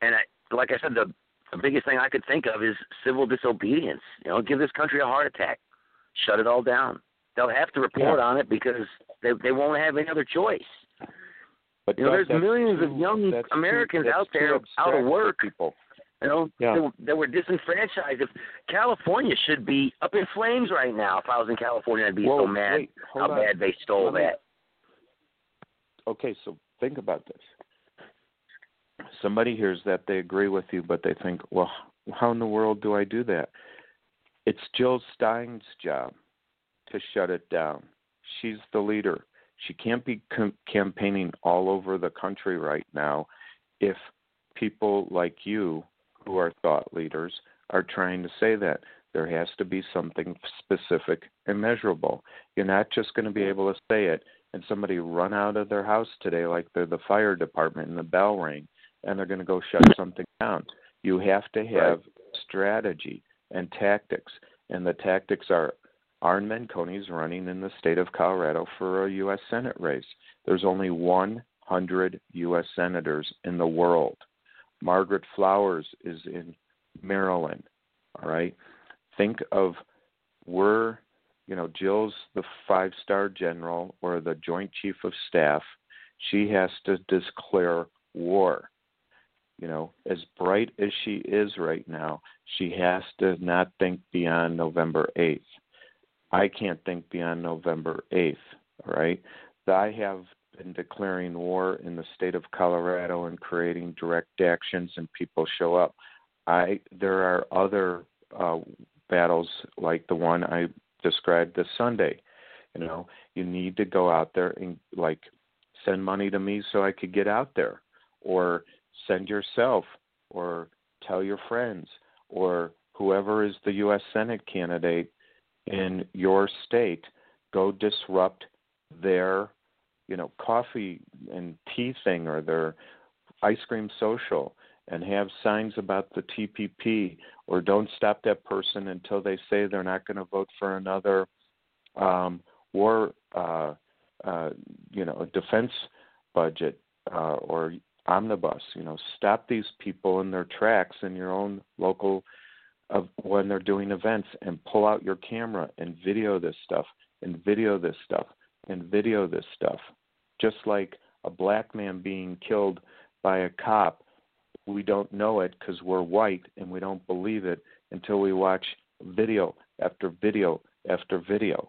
and I, like I said, the the biggest thing I could think of is civil disobedience. You know, give this country a heart attack, shut it all down. They'll have to report Yeah. on it because they they won't have any other choice. But You know, Doug, there's millions too- of young that's too- Americans out there out of work. People. You know, Yeah. they, were- they were disenfranchised. If California should be up in flames right now. If I was in California, I'd be Whoa, so mad wait, how on. bad they stole me- that. Okay, so think about this. Somebody hears that they agree with you, but they think, well, how in the world do I do that? It's Jill Stein's job to shut it down. She's the leader. She can't be com- campaigning all over the country right now if people like you, who are thought leaders, are trying to say that. There has to be something specific and measurable. You're not just going to be able to say it and somebody run out of their house today like they're the fire department and the bell ring and they're going to go shut something down. You have to have strategy and tactics, and the tactics are Arn Menconi's running in the state of Colorado for a U.S. Senate race. There's only 100 U.S. senators in the world. Margaret Flowers is in Maryland. All right. Think of we're, you know, Jill's the five star general or the Joint Chief of Staff. She has to declare war. You know, as bright as she is right now, she has to not think beyond November 8th. I can't think beyond November 8th, all right? I have been declaring war in the state of Colorado and creating direct actions and people show up. I there are other uh battles like the one I described this Sunday. You know, you need to go out there and like send money to me so I could get out there or send yourself or tell your friends or whoever is the US Senate candidate in your state go disrupt their you know coffee and tea thing or their ice cream social and have signs about the TPP or don't stop that person until they say they're not going to vote for another um, war uh, uh, you know defense budget uh, or omnibus you know stop these people in their tracks in your own local of when they're doing events and pull out your camera and video this stuff and video this stuff and video this stuff just like a black man being killed by a cop we don't know it because we're white and we don't believe it until we watch video after video after video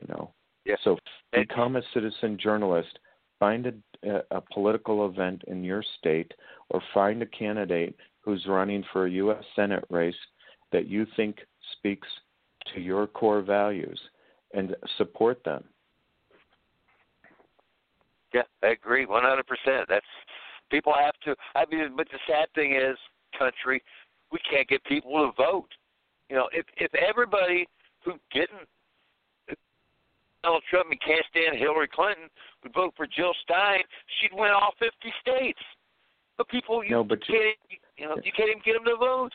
you know Yeah. so become a citizen journalist find a, a political event in your state or find a candidate who's running for a U.S. Senate race that you think speaks to your core values and support them. Yeah, I agree, one hundred percent. That's people have to. I mean, but the sad thing is, country, we can't get people to vote. You know, if if everybody who didn't Donald Trump and can't stand Hillary Clinton would vote for Jill Stein, she'd win all fifty states. But people, you No, but you- can't, you know, you can't even get them to vote.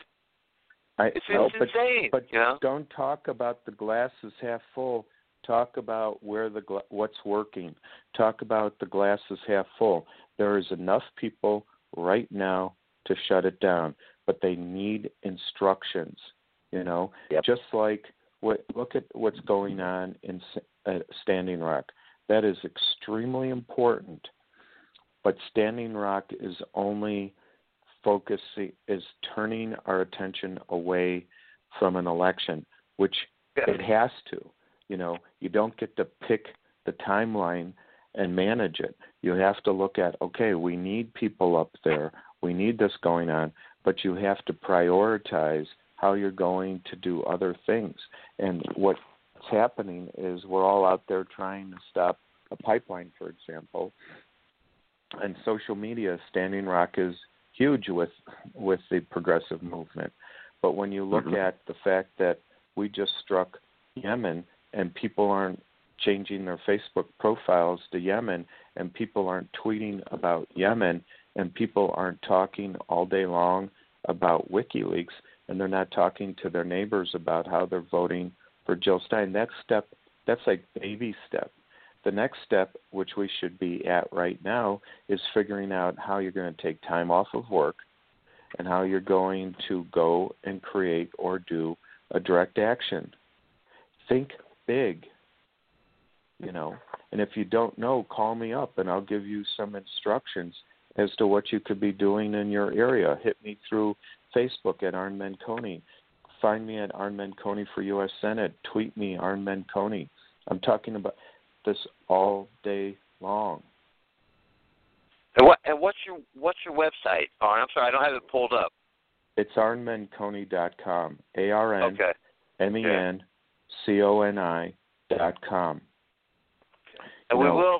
I, It's, no, it's but, insane. but you know, don't talk about the glass is half full. Talk about where the gla- what's working. Talk about the glass is half full. There is enough people right now to shut it down, but they need instructions. You know, Yep. just like what look at what's going on in uh, Standing Rock. That is extremely important. But Standing Rock is only focusing is turning our attention away from an election, which it has to. You know, you don't get to pick the timeline and manage it. You have to look at okay, we need people up there, we need this going on, but you have to prioritize how you're going to do other things. And what's happening is we're all out there trying to stop a pipeline, for example. And social media, Standing Rock is huge with with the progressive movement. But when you look Mhm. at the fact that we just struck Yemen and people aren't changing their Facebook profiles to Yemen and people aren't tweeting about Yemen and people aren't talking all day long about WikiLeaks and they're not talking to their neighbors about how they're voting for Jill Stein. That step that's like baby step. The next step, which we should be at right now, is figuring out how you're going to take time off of work and how you're going to go and create or do a direct action. Think big, you know. And if you don't know, call me up and I'll give you some instructions as to what you could be doing in your area. Hit me through Facebook at Arn Menconi. Find me at Arn Menconi for U.S. Senate. Tweet me Arn Menconi. I'm talking about this all day long. And what and what's your what's your website, Arn? I'm sorry, I don't have it pulled up. It's arnmenconi.com. A R N. M E N C O N I dot com. And we will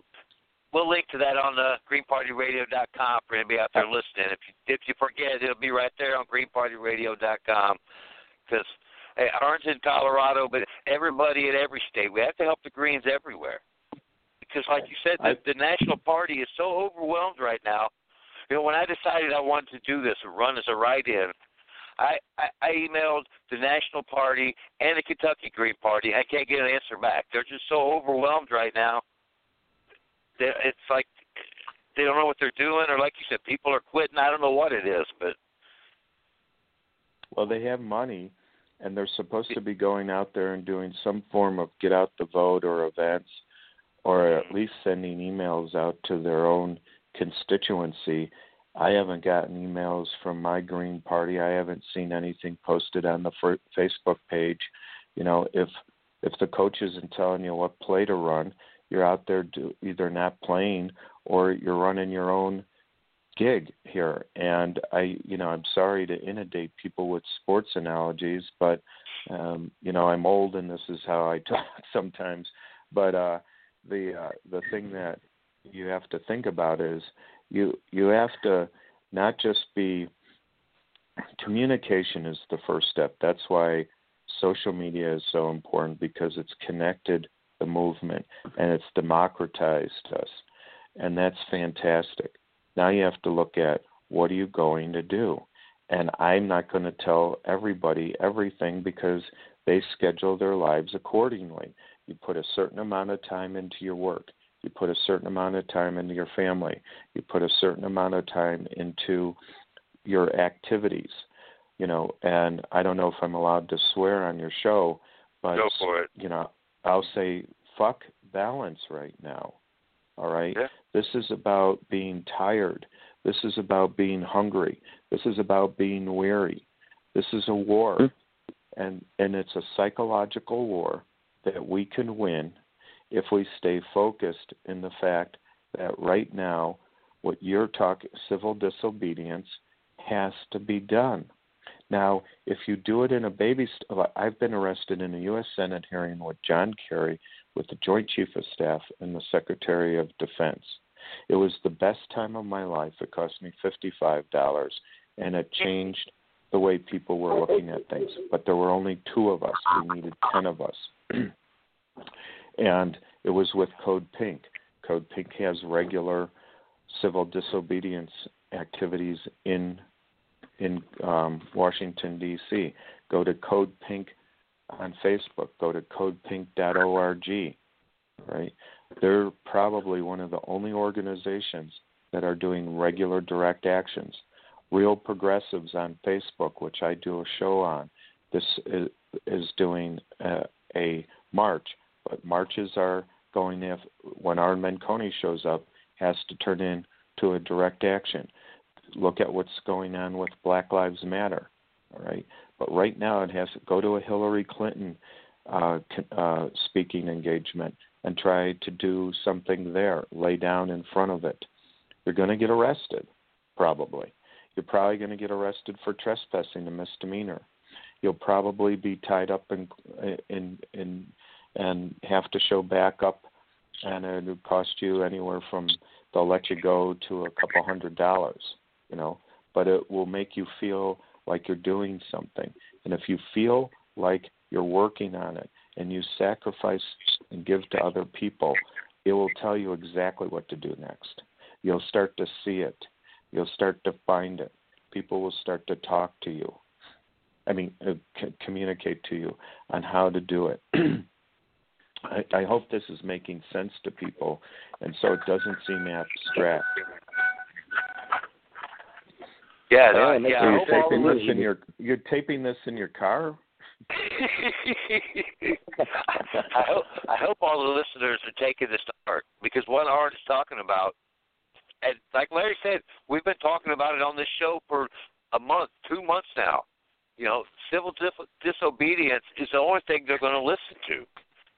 we'll link to that on the greenpartyradio.com for anybody out there listening. If you if you forget, it'll be right there on greenpartyradio.com. Because hey, Arn's in Colorado, but everybody in every state. We have to help the Greens everywhere. Because, like you said, the, the National Party is so overwhelmed right now. You know, when I decided I wanted to do this and run as a write-in, I, I I emailed the National Party and the Kentucky Green Party. I can't get an answer back. They're just so overwhelmed right now. They, it's like they don't know what they're doing, or like you said, people are quitting. I don't know what it is, but Well, they have money, and they're supposed to be going out there and doing some form of get out the vote or events, or at least sending emails out to their own constituency. I haven't gotten emails from my Green Party. I haven't seen anything posted on the Facebook page. You know, if if the coach isn't telling you what play to run, you're out there do, either not playing or you're running your own gig here and i you know i'm sorry to inundate people with sports analogies but um you know i'm old and this is how i talk sometimes but uh the uh the thing that you have to think about is you you have to not just be communication is the first step that's why social media is so important because it's connected the movement and it's democratized us and that's fantastic now you have to look at what are you going to do? And I'm not going to tell everybody everything because they schedule their lives accordingly. You put a certain amount of time into your work. You put a certain amount of time into your family. You put a certain amount of time into your activities. You know, and I don't know if I'm allowed to swear on your show, but go for it. you know, I'll say fuck balance right now. All right? Yeah. This is about being tired. This is about being hungry. This is about being weary. This is a war. Hmm. And and it's a psychological war that we can win if we stay focused in the fact that right now what you're talking civil disobedience has to be done. Now, if you do it in a baby, st- I've been arrested in a U.S. Senate hearing with John Kerry, with the Joint Chief of Staff and the Secretary of Defense. It was the best time of my life. It cost me fifty-five dollars, and it changed the way people were looking at things. But there were only two of us. We needed ten of us, and it was with Code Pink. Code Pink has regular civil disobedience activities in in um, Washington D.C. Go to Code Pink on Facebook. Go to codepink.org. Right, they're probably one of the only organizations that are doing regular direct actions. Real Progressives on Facebook, which I do a show on, this is, is doing a, a march, but marches are going if when Arn Menconi shows up has to turn in to a direct action. Look at what's going on with Black Lives Matter. All right, but right now it has to go to a Hillary Clinton uh, uh, speaking engagement and try to do something there. Lay down in front of it. You're going to get arrested, probably. You're probably going to get arrested for trespassing, a misdemeanor. You'll probably be tied up in in in and have to show backup, and it would cost you anywhere from they'll let you go to a couple hundred dollars, you know. But it will make you feel like you're doing something, and if you feel like you're working on it and you sacrifice and give to other people, it will tell you exactly what to do next. You'll start to see it. You'll start to find it. People will start to talk to you. I mean, uh, c- communicate to you on how to do it. I, I hope this is making sense to people, and so it doesn't seem abstract. Yeah, no, it yeah. Are I you hope all taping the this in your? You're taping this in your car? I hope I hope all the listeners are taking this to heart because what Arn is talking about, and like Larry said, we've been talking about it on this show for a month, two months now. You know, civil dis- disobedience is the only thing they're going to listen to.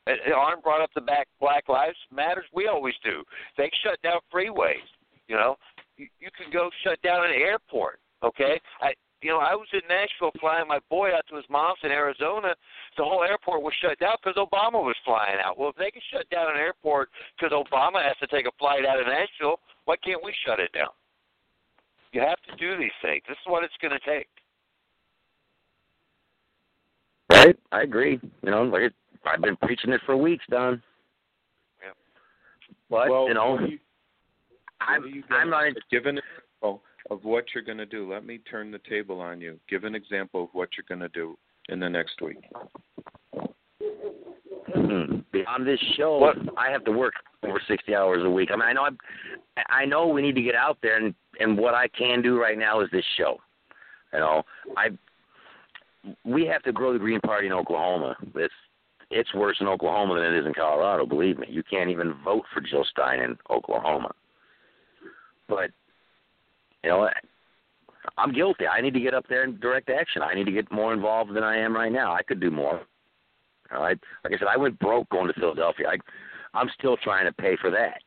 And Arn brought up the back Black Lives Matters. We always do. They shut down freeways. You know, you, you can go shut down an airport. Okay, I you know I was in Nashville flying my boy out to his mom's in Arizona. The whole airport was shut down because Obama was flying out. Well, if they can shut down an airport because Obama has to take a flight out of Nashville, why can't we shut it down? You have to do these things. This is what it's going to take. Right? I agree. You know, like it, I've been preaching it for weeks, Don. Yep. But well, you know, you, I'm you I'm not. Give an example of what you're going to do. Let me turn the table on you. Give an example of what you're going to do in the next week. Mm, Beyond this show, What? I have to work over sixty hours a week. I mean, I know I'm, I know we need to get out there, and and what I can do right now is this show. You know, I we have to grow the Green Party in Oklahoma. It's it's worse in Oklahoma than it is in Colorado. Believe me, you can't even vote for Jill Stein in Oklahoma. But you know, I'm guilty. I need to get up there and direct action. I need to get more involved than I am right now. I could do more. All right. Like I said, I went broke going to Philadelphia. I, I'm still trying to pay for that.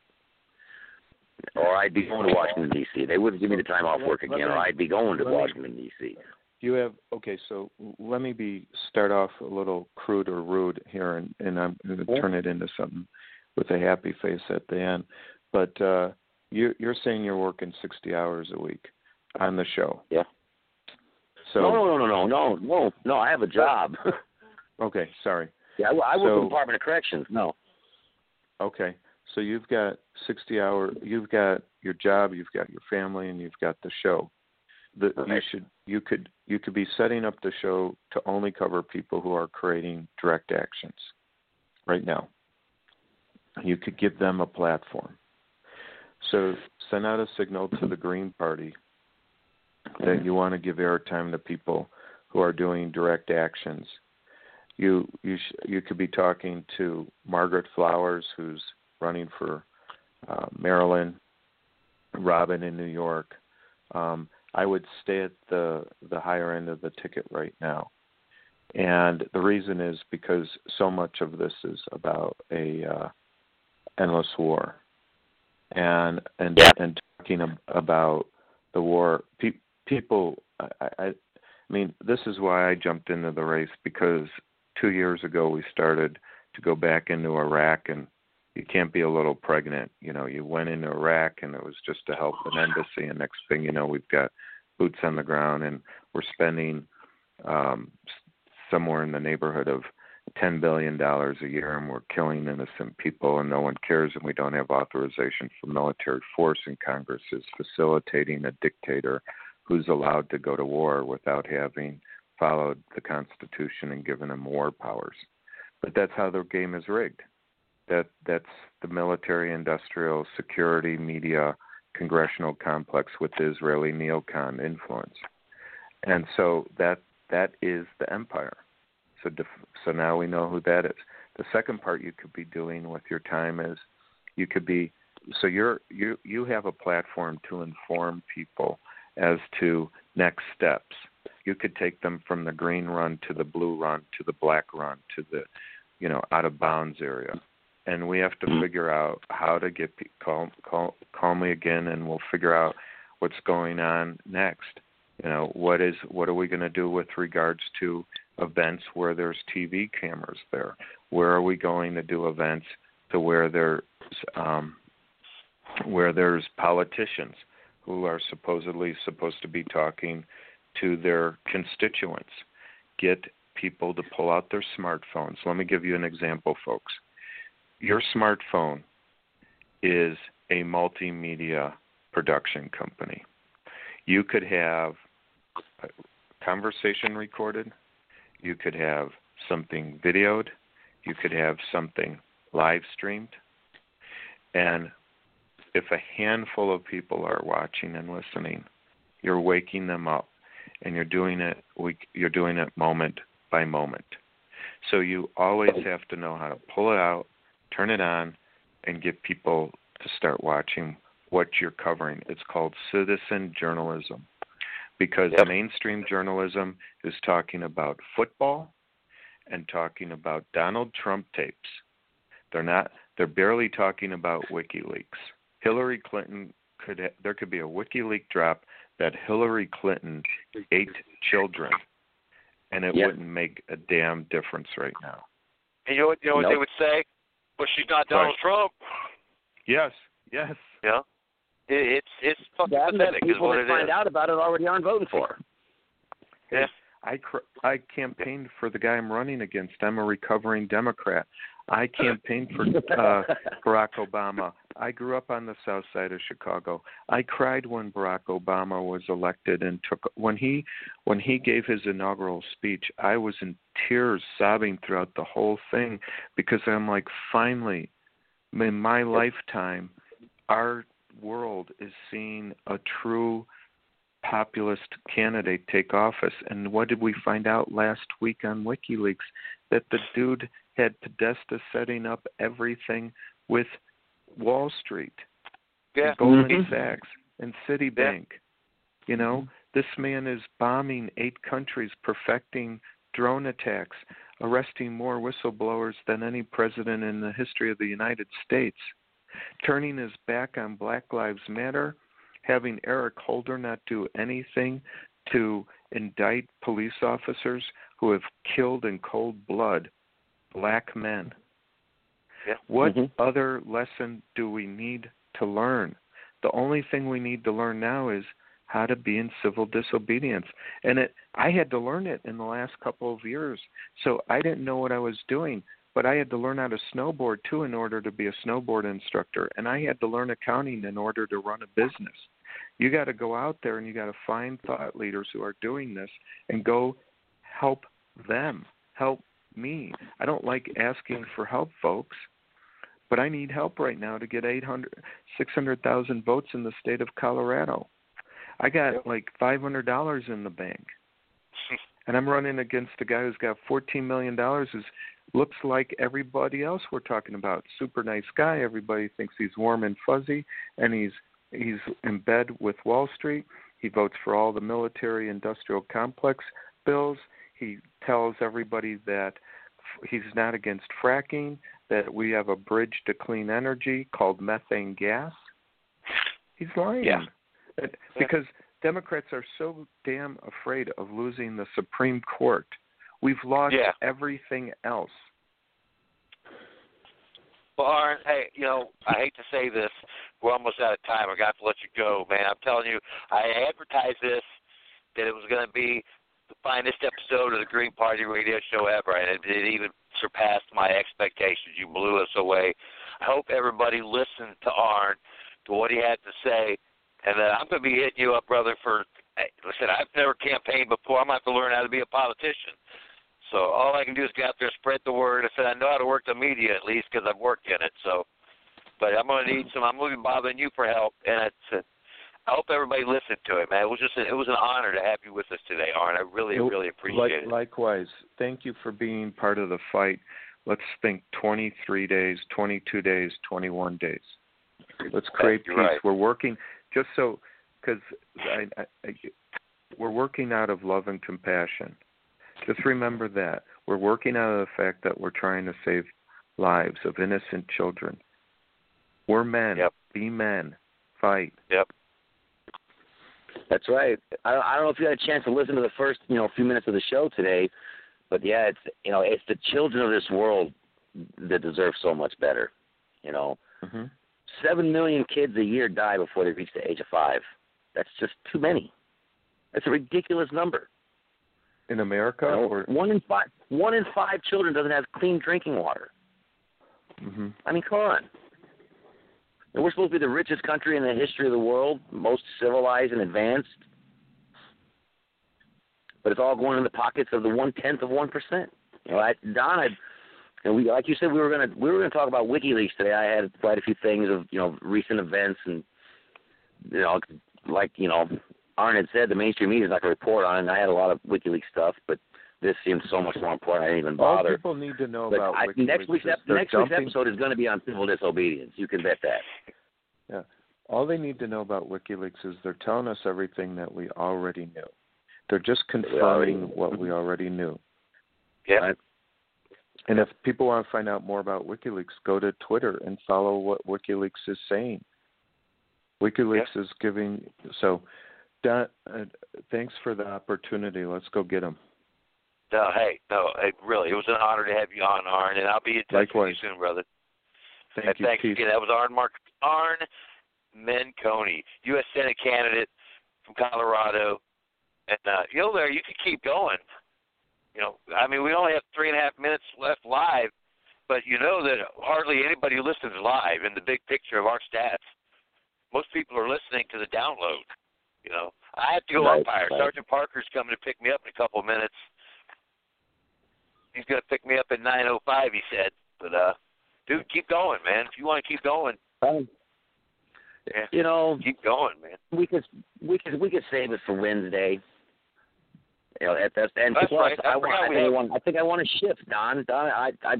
Or I'd be going to Washington D.C. They wouldn't give me the time off work again, or I'd be going to Washington D.C. You have okay. So let me be start off a little crude or rude here, and, and I'm going to Yeah. turn it into something with a happy face at the end. But uh, you, you're saying you're working 60 hours a week on the show. Yeah. So no, no, no, no, no, no, no. I have a job. okay, sorry. yeah, I, I work So- for the Department of Corrections. No. Okay, so you've got 60 hour. You've got your job. You've got your family, and you've got the show. The, you should you could you could be setting up the show to only cover people who are creating direct actions right now. You could give them a platform. So send out a signal to the Green Party that you want to give airtime to people who are doing direct actions. You you sh- you could be talking to Margaret Flowers, who's running for uh, Maryland, Robin in New York. Um, I would stay at the the higher end of the ticket right now, and the reason is because so much of this is about a uh, endless war, and and Yeah. and talking ab- about the war. Pe- people, I, I, I mean, this is why I jumped into the race because two years ago we started to go back into Iraq and you can't be a little pregnant. You know, you went into Iraq and it was just to help an embassy, and next thing you know, we've got boots on the ground, and we're spending um, somewhere in the neighborhood of ten billion dollars a year, and we're killing innocent people, and no one cares, and we don't have authorization for military force, and Congress is facilitating a dictator who's allowed to go to war without having followed the Constitution and given him war powers. But that's how the game is rigged that that's the military industrial security media congressional complex with the Israeli neocon influence. And so that that is the empire. So def, so now we know who that is. The second part you could be doing with your time is you could be so you're you you have a platform to inform people as to next steps. You could take them from the green run to the blue run to the black run to the you know out of bounds area and we have to Mm-hmm. figure out how to get call call me again and we'll figure out what's going on next. You know what is what are we going to do with regards to events where there's TV cameras there? Where are we going to do events to where there's um where there's politicians who are supposedly supposed to be talking to their constituents? Get people to pull out their smartphones. Let me give you an example folks your smartphone is a multimedia production company. You could have a conversation recorded, you could have something videoed, you could have something live streamed. And if a handful of people are watching and listening, you're waking them up and you're doing it you're doing it moment by moment. So you always have to know how to pull it out turn it on and get people to start watching what you're covering. It's called citizen journalism because Yep. mainstream journalism is talking about football and talking about Donald Trump tapes. They're not they're barely talking about WikiLeaks. Hillary Clinton could ha- there could be a WikiLeaks drop that Hillary Clinton ate children and it Yep. wouldn't make a damn difference right now. And you know what, you know what they would say? Well, she's not Donald Right. Trump. Yes, yes. You know? It, it's it's fucking That and the pathetic is people what that it find is. out about it already aren't voting for. her. Yeah. I cr- I campaigned for the guy I'm running against. I'm a recovering Democrat. I campaigned for uh, Barack Obama. I grew up on the south side of Chicago. I cried when Barack Obama was elected and took when he when he gave his inaugural speech. I was in tears, sobbing throughout the whole thing because I'm like, finally, in my lifetime, our world is seeing a true populist candidate take office. And what did we find out last week on WikiLeaks? That the dude had Podesta setting up everything with Wall Street, Yeah. and Goldman Mhm. Sachs, and Citibank. You know, this man is bombing eight countries, perfecting drone attacks, arresting more whistleblowers than any president in the history of the United States, turning his back on Black Lives Matter, having Eric Holder not do anything to indict police officers who have killed in cold blood black men. Yeah. What Mhm. other lesson do we need to learn? The only thing we need to learn now is how to be in civil disobedience. And it I had to learn it in the last couple of years. So I didn't know what I was doing, but I had to learn how to snowboard too in order to be a snowboard instructor and I had to learn accounting in order to run a business. You got to go out there and you got to find thought leaders who are doing this and go help them. Help me. I don't like asking for help, folks but I need help right now to get 800 600,000 votes in the state of Colorado. I got like $500 in the bank. And I'm running against a guy who's got 14 million dollars who looks like everybody else we're talking about. Super nice guy. Everybody thinks he's warm and fuzzy and he's he's in bed with Wall Street. He votes for all the military industrial complex bills. He tells everybody that he's not against fracking, that we have a bridge to clean energy called methane gas. He's lying. Yeah. Because Democrats are so damn afraid of losing the Supreme Court. We've lost Yeah. everything else. Well, Aaron, hey, you know, I hate to say this, we're almost out of time. I got to let you go, man. I'm telling you, I advertised this that it was going to be the finest episode of the Green Party Radio Show ever, and it, it even surpassed my expectations. You blew us away. I hope everybody listened to Arn, to what he had to say, and then I'm going to be hitting you up, brother. For listen, I've never campaigned before. I'm going to have to learn how to be a politician. So all I can do is get out there, spread the word. I said I know how to work the media at least because I've worked in it. So, but I'm going to need some. I'm going to be bothering you for help, and it's. Uh, I hope everybody listened to it, man. It was just a, it was an honor to have you with us today, Arn. I really really appreciate Like, it. Likewise. Thank you for being part of the fight. Let's think 23 days, 22 days, 21 days. Let's create peace. right. We're working just so because I, I, I, we're working out of love and compassion. Just remember that we're working out of the fact that we're trying to save lives of innocent children. We're men. Yep. Be men. Fight. Yep. That's right. I, I don't know if you had a chance to listen to the first, you know, few minutes of the show today, but yeah, it's you know, it's the children of this world that deserve so much better. You know, hmm seven million kids a year die before they reach the age of five. That's just too many. That's a ridiculous number. In America, You know, or one in five, one in five children doesn't have clean drinking water. hmm I mean, come on. And we're supposed to be the richest country in the history of the world, most civilized and advanced. But it's all going in the pockets of the one tenth of one percent. You know, I, Don, I, and we, like you said, we were gonna we were gonna talk about WikiLeaks today. I had quite a few things of you know recent events and you know, like you know, Arn had said, the mainstream media is not gonna report on it. And I had a lot of WikiLeaks stuff, but this seems so much more important. I didn't even all bother. people need to know But about I, next week's ep- next week's episode is going to be on civil disobedience. You can bet that. Yeah. All they need to know about WikiLeaks is they're telling us everything that we already knew. They're just confirming what we already knew. Yeah. Right. And if people want to find out more about WikiLeaks, go to Twitter and follow what WikiLeaks is saying. WikiLeaks is giving so. Don, uh, thanks for the opportunity. Let's go get them. No, hey, no, hey, really, it was an honor to have you on, Arn, and I'll be in touch Likewise. with you soon, brother. Thank and you. thanks Peace. again. That was Arn Mark Arn Menconi, U.S. Senate candidate from Colorado, and uh, you know, there you could keep going. You know, I mean, we only have three and a half minutes left live, but you know that hardly anybody listens live in the big picture of our stats. Most people are listening to the download. You know, I have to go Right, umpire. right. Sergeant Parker's coming to pick me up in a couple of minutes. He's going to pick me up at 9:05. He said, but uh, dude, keep going, man. If you want to keep going, Um, yeah, you know, keep going, man. we could we could we could save it for Wednesday. You know, that, that's and That's plus, right. I I, want, I think I have- want I think I want to shift, Don. Don, I, I,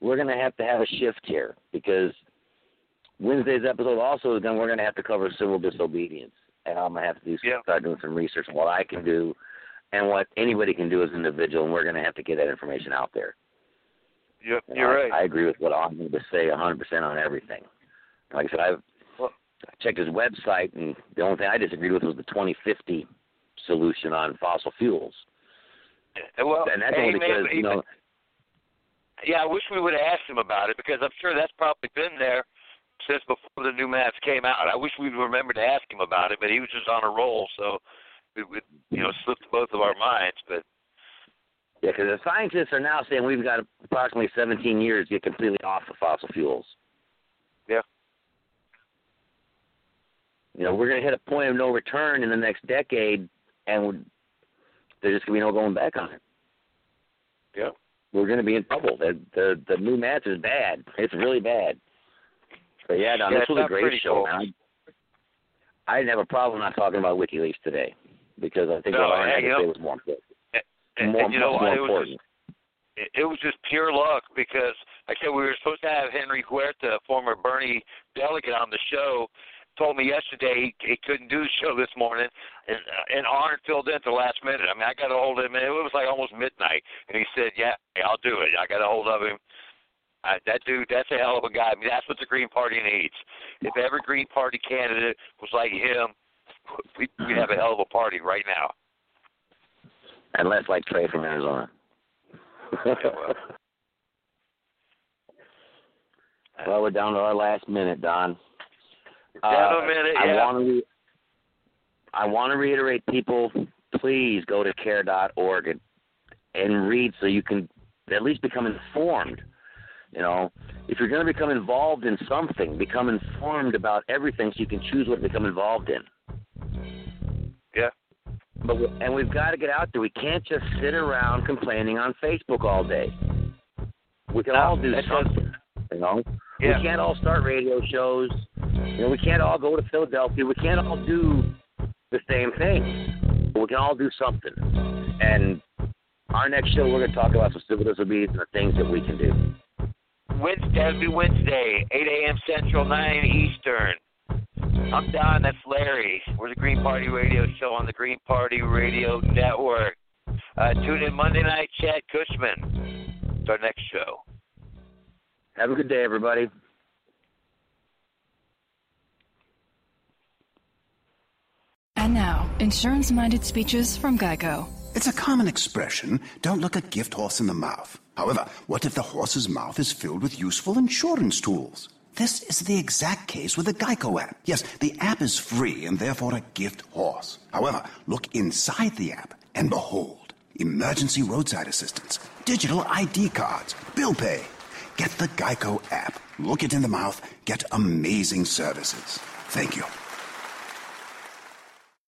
we're gonna have to have a shift here because Wednesday's episode also then we're gonna have to cover civil disobedience, and I'm gonna have to do Yeah. start doing some research on what I can do and what anybody can do as an individual, and we're gonna have to get that information out there. You're, You know, you're I, right. I agree with what I'm going to say 100% on everything. Like I said, I've Well- checked his website, and the only thing I disagreed with was the 2050 solution on fossil fuels. Uh, well, and that's hey, only because, man, you know, yeah, I wish we would have asked him about it because I'm sure that's probably been there since before the new maps came out. I wish we'd remembered to ask him about it, but he was just on a roll, so it would, you know, slipped both of our minds. But yeah, because the scientists are now saying we've got approximately 17 years to get completely off of fossil fuels. Yeah. You know, we're going to hit a point of no return in the next decade, and there's just going to be no going back on it. yeah, we're going to be in trouble. The the the new match is bad. It's really bad. But yeah, Don, Yeah, this was a great show. folks. Man. I, I didn't have a problem not talking about WikiLeaks today because I think No, what I had to know, say was more important. and, more, and you know more It was just it, was just pure luck because, like I said, we were supposed to have Henry Huerta, former Bernie delegate, on the show. Told me yesterday he, he couldn't do the show this morning, and uh, and Arn filled in at the last minute. I mean, I got a hold of him, and it was like almost midnight, and he said, "Yeah, I'll do it." I got a hold of him. I, that dude, that's a hell of a guy. I mean, that's what the Green Party needs. If every Green Party candidate was like him, we we'd have a hell of a party right now. Unless like Trey from Arizona. well. well, we're down to our last minute, Don. Down Uh, a minute, I yeah. want to. Re- I want to reiterate, people. Please go to care.org and, and read so you can at least become informed. You know, if you're going to become involved in something, become informed about everything so you can choose what to become involved in. Yeah. But we, and we've got to get out there. We can't just sit around complaining on Facebook all day. We can No, all do something. You know, Yeah. we can't all start radio shows. You know, we can't all go to Philadelphia. We can't all do the same thing. But we can all do something. And our next show, we're going to talk about some civil disobedience and the things that we can do. Wednesday, that'll be Wednesday, 8 a.m. Central, 9 Eastern. I'm Don. That's Larry. We're the Green Party Radio Show on the Green Party Radio Network. Uh, tune in Monday night, Chad Cushman. It's our next show. Have a good day, everybody. And now, insurance minded speeches from Geico. It's a common expression don't look a gift horse in the mouth. However, what if the horse's mouth is filled with useful insurance tools? This is the exact case with the Geico app. Yes, the app is free and therefore a gift horse. However, look inside the app and behold emergency roadside assistance, digital ID cards, bill pay. Get the Geico app. Look it in the mouth. Get amazing services. Thank you.